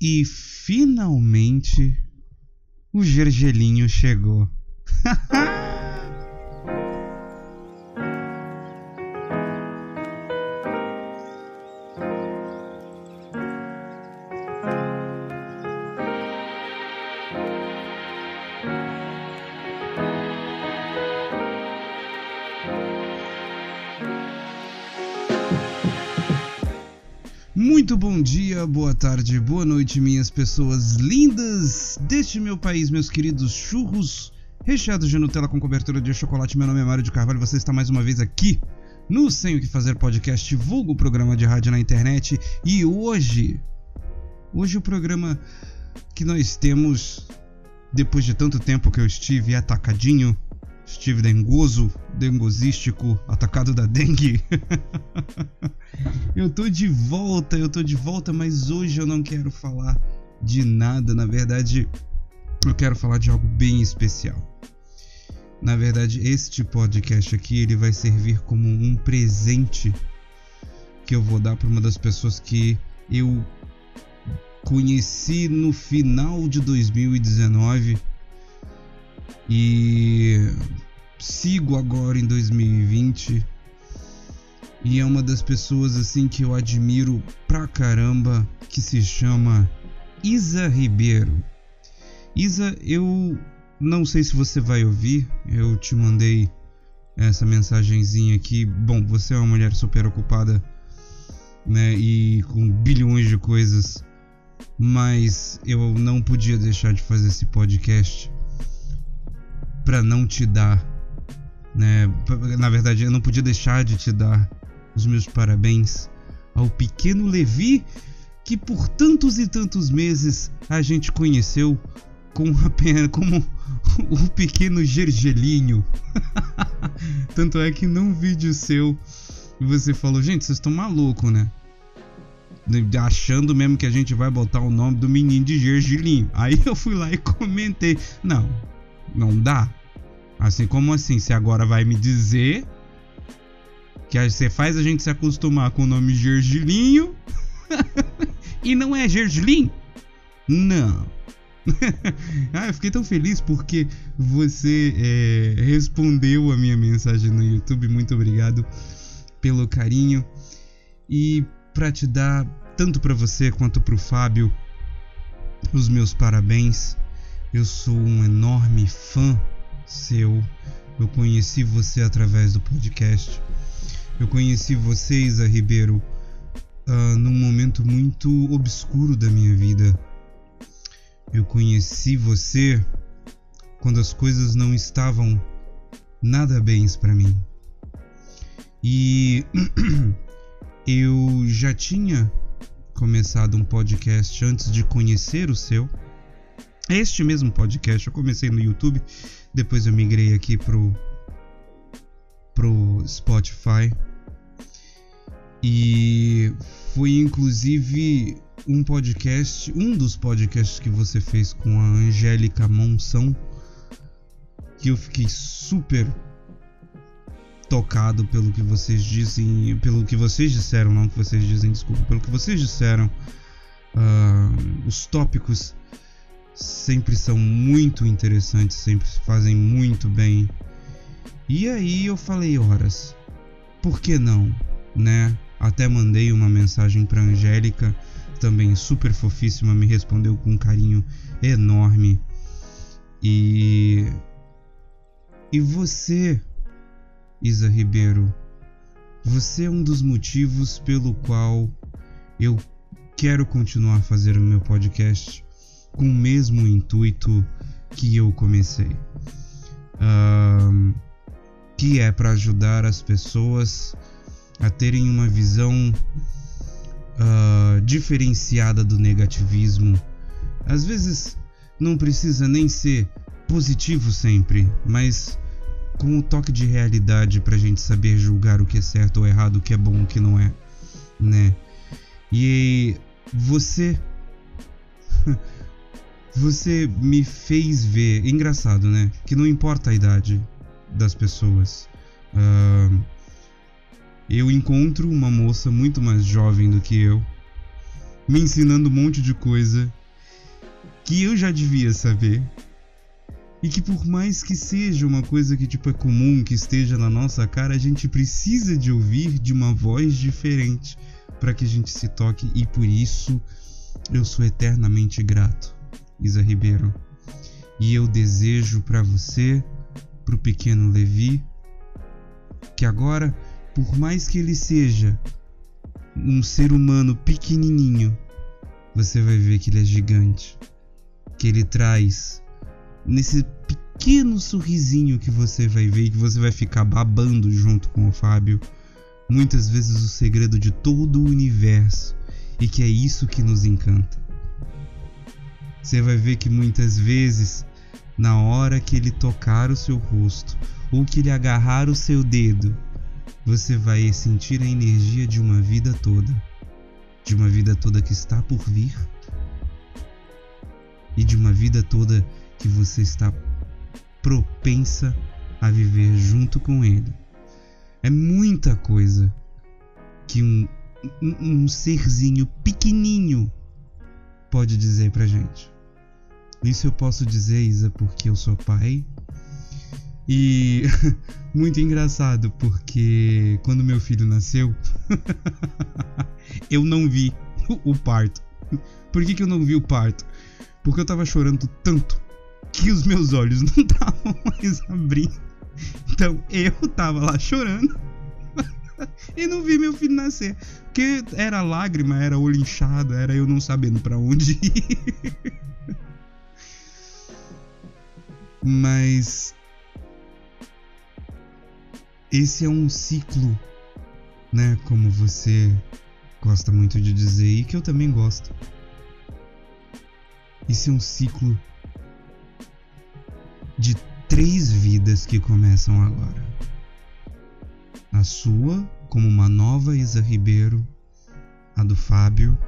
E finalmente o Gergelinho chegou. Muito bom dia, boa tarde, boa noite, minhas pessoas lindas deste meu país, meus queridos churros recheados de Nutella com cobertura de chocolate. Meu nome é Mário de Carvalho, você está mais uma vez aqui no Sem o que Fazer podcast, vulgo programa de rádio na internet. E hoje, hoje o programa que nós temos, depois de tanto tempo que eu estive atacadinho, estive dengoso, dengosístico, atacado da dengue. eu tô de volta, eu tô de volta, mas hoje eu não quero falar de nada. Na verdade, eu quero falar de algo bem especial. Na verdade, este podcast aqui ele vai servir como um presente que eu vou dar para uma das pessoas que eu conheci no final de 2019 e sigo agora em 2020 e é uma das pessoas assim que eu admiro pra caramba que se chama Isa Ribeiro. Isa, eu não sei se você vai ouvir, eu te mandei essa mensagenzinha aqui. Bom, você é uma mulher super ocupada, né, e com bilhões de coisas, mas eu não podia deixar de fazer esse podcast para não te dar, né? Na verdade, eu não podia deixar de te dar os meus parabéns ao pequeno Levi, que por tantos e tantos meses a gente conheceu com apenas como o pequeno Gergelinho. Tanto é que num vídeo seu você falou, gente, vocês estão malucos, né? Achando mesmo que a gente vai botar o nome do menino de Gergelinho. Aí eu fui lá e comentei. Não, não dá. Assim como assim, você agora vai me dizer que você faz a gente se acostumar com o nome Gergelinho e não é Gergelim? Não. ah, eu fiquei tão feliz porque você é, respondeu a minha mensagem no YouTube. Muito obrigado pelo carinho. E para te dar, tanto para você quanto para o Fábio, os meus parabéns. Eu sou um enorme fã seu. Eu conheci você através do podcast. Eu conheci você, Isa Ribeiro, uh, num momento muito obscuro da minha vida. Eu conheci você quando as coisas não estavam nada bens para mim. E eu já tinha começado um podcast antes de conhecer o seu. Este mesmo podcast eu comecei no YouTube, depois eu migrei aqui pro pro Spotify. E foi inclusive um podcast, um dos podcasts que você fez com a Angélica Monção, que eu fiquei super tocado pelo que vocês dizem, pelo que vocês disseram, não que vocês dizem, desculpa, pelo que vocês disseram, uh, os tópicos sempre são muito interessantes, sempre fazem muito bem. E aí eu falei, horas, por que não, né? Até mandei uma mensagem para Angélica, também super fofíssima, me respondeu com um carinho enorme. E e você, Isa Ribeiro, você é um dos motivos pelo qual eu quero continuar fazendo o meu podcast com o mesmo intuito que eu comecei. Que é para ajudar as pessoas a terem uma visão uh, diferenciada do negativismo. Às vezes não precisa nem ser positivo sempre, mas com o toque de realidade para a gente saber julgar o que é certo ou errado, o que é bom, o que não é, né? E você você me fez ver, engraçado, né? Que não importa a idade das pessoas. Uh, eu encontro uma moça muito mais jovem do que eu me ensinando um monte de coisa que eu já devia saber. E que por mais que seja uma coisa que tipo é comum, que esteja na nossa cara, a gente precisa de ouvir de uma voz diferente para que a gente se toque e por isso eu sou eternamente grato, Isa Ribeiro. E eu desejo para você, para o pequeno Levi, que agora, por mais que ele seja um ser humano pequenininho, você vai ver que ele é gigante, que ele traz nesse pequeno sorrisinho que você vai ver, que você vai ficar babando junto com o Fábio, muitas vezes o segredo de todo o universo e que é isso que nos encanta. Você vai ver que muitas vezes, na hora que ele tocar o seu rosto ou que ele agarrar o seu dedo, você vai sentir a energia de uma vida toda, de uma vida toda que está por vir e de uma vida toda que você está propensa a viver junto com ele. É muita coisa que um, um, um serzinho pequenininho pode dizer pra gente. Isso eu posso dizer, Isa, porque eu sou pai. E muito engraçado, porque quando meu filho nasceu, eu não vi o parto. Por que, que eu não vi o parto? Porque eu tava chorando tanto que os meus olhos não estavam mais abrindo. Então eu tava lá chorando e não vi meu filho nascer. Porque era lágrima, era olho inchado, era eu não sabendo para onde ir. Mas esse é um ciclo, né? Como você gosta muito de dizer e que eu também gosto. Esse é um ciclo de três vidas que começam agora. A sua, como uma nova Isa Ribeiro, a do Fábio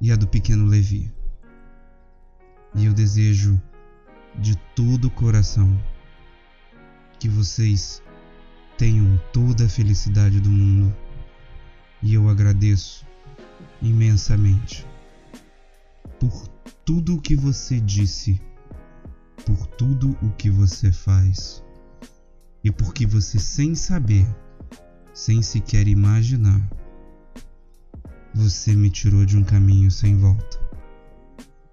e a do pequeno Levi. E eu desejo de todo o coração que vocês tenham toda a felicidade do mundo. E eu agradeço imensamente por tudo o que você disse, por tudo o que você faz, e porque você, sem saber, sem sequer imaginar, você me tirou de um caminho sem volta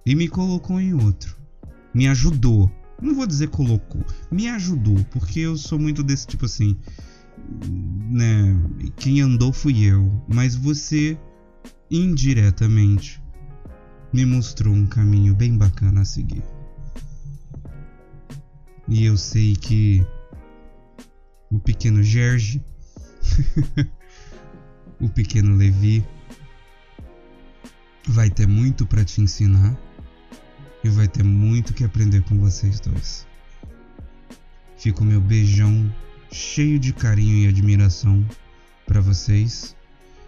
e me colocou em outro. Me ajudou. Não vou dizer colocou, me ajudou, porque eu sou muito desse tipo assim, né? Quem andou fui eu, mas você indiretamente me mostrou um caminho bem bacana a seguir. E eu sei que o pequeno Gerge, o pequeno Levi, vai ter muito para te ensinar e vai ter muito que aprender com vocês dois. Fica o meu beijão cheio de carinho e admiração para vocês.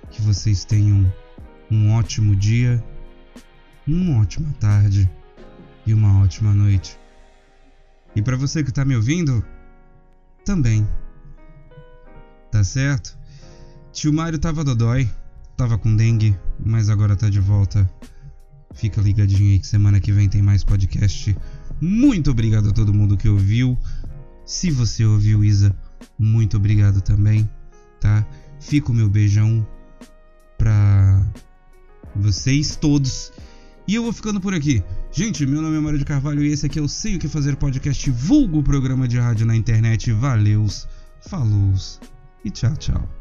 Que vocês tenham um ótimo dia uma ótima tarde e uma ótima noite. E para você que está me ouvindo, também. Tá certo? Tio Mário tava dodói, tava com dengue, mas agora tá de volta. Fica ligadinho aí que semana que vem tem mais podcast. Muito obrigado a todo mundo que ouviu. Se você ouviu, Isa, muito obrigado também, tá? Fica o meu beijão pra vocês todos. E eu vou ficando por aqui. Gente, meu nome é Mário de Carvalho e esse aqui é o Sei o que Fazer Podcast, vulgo programa de rádio na internet. Valeus, falous e tchau, tchau.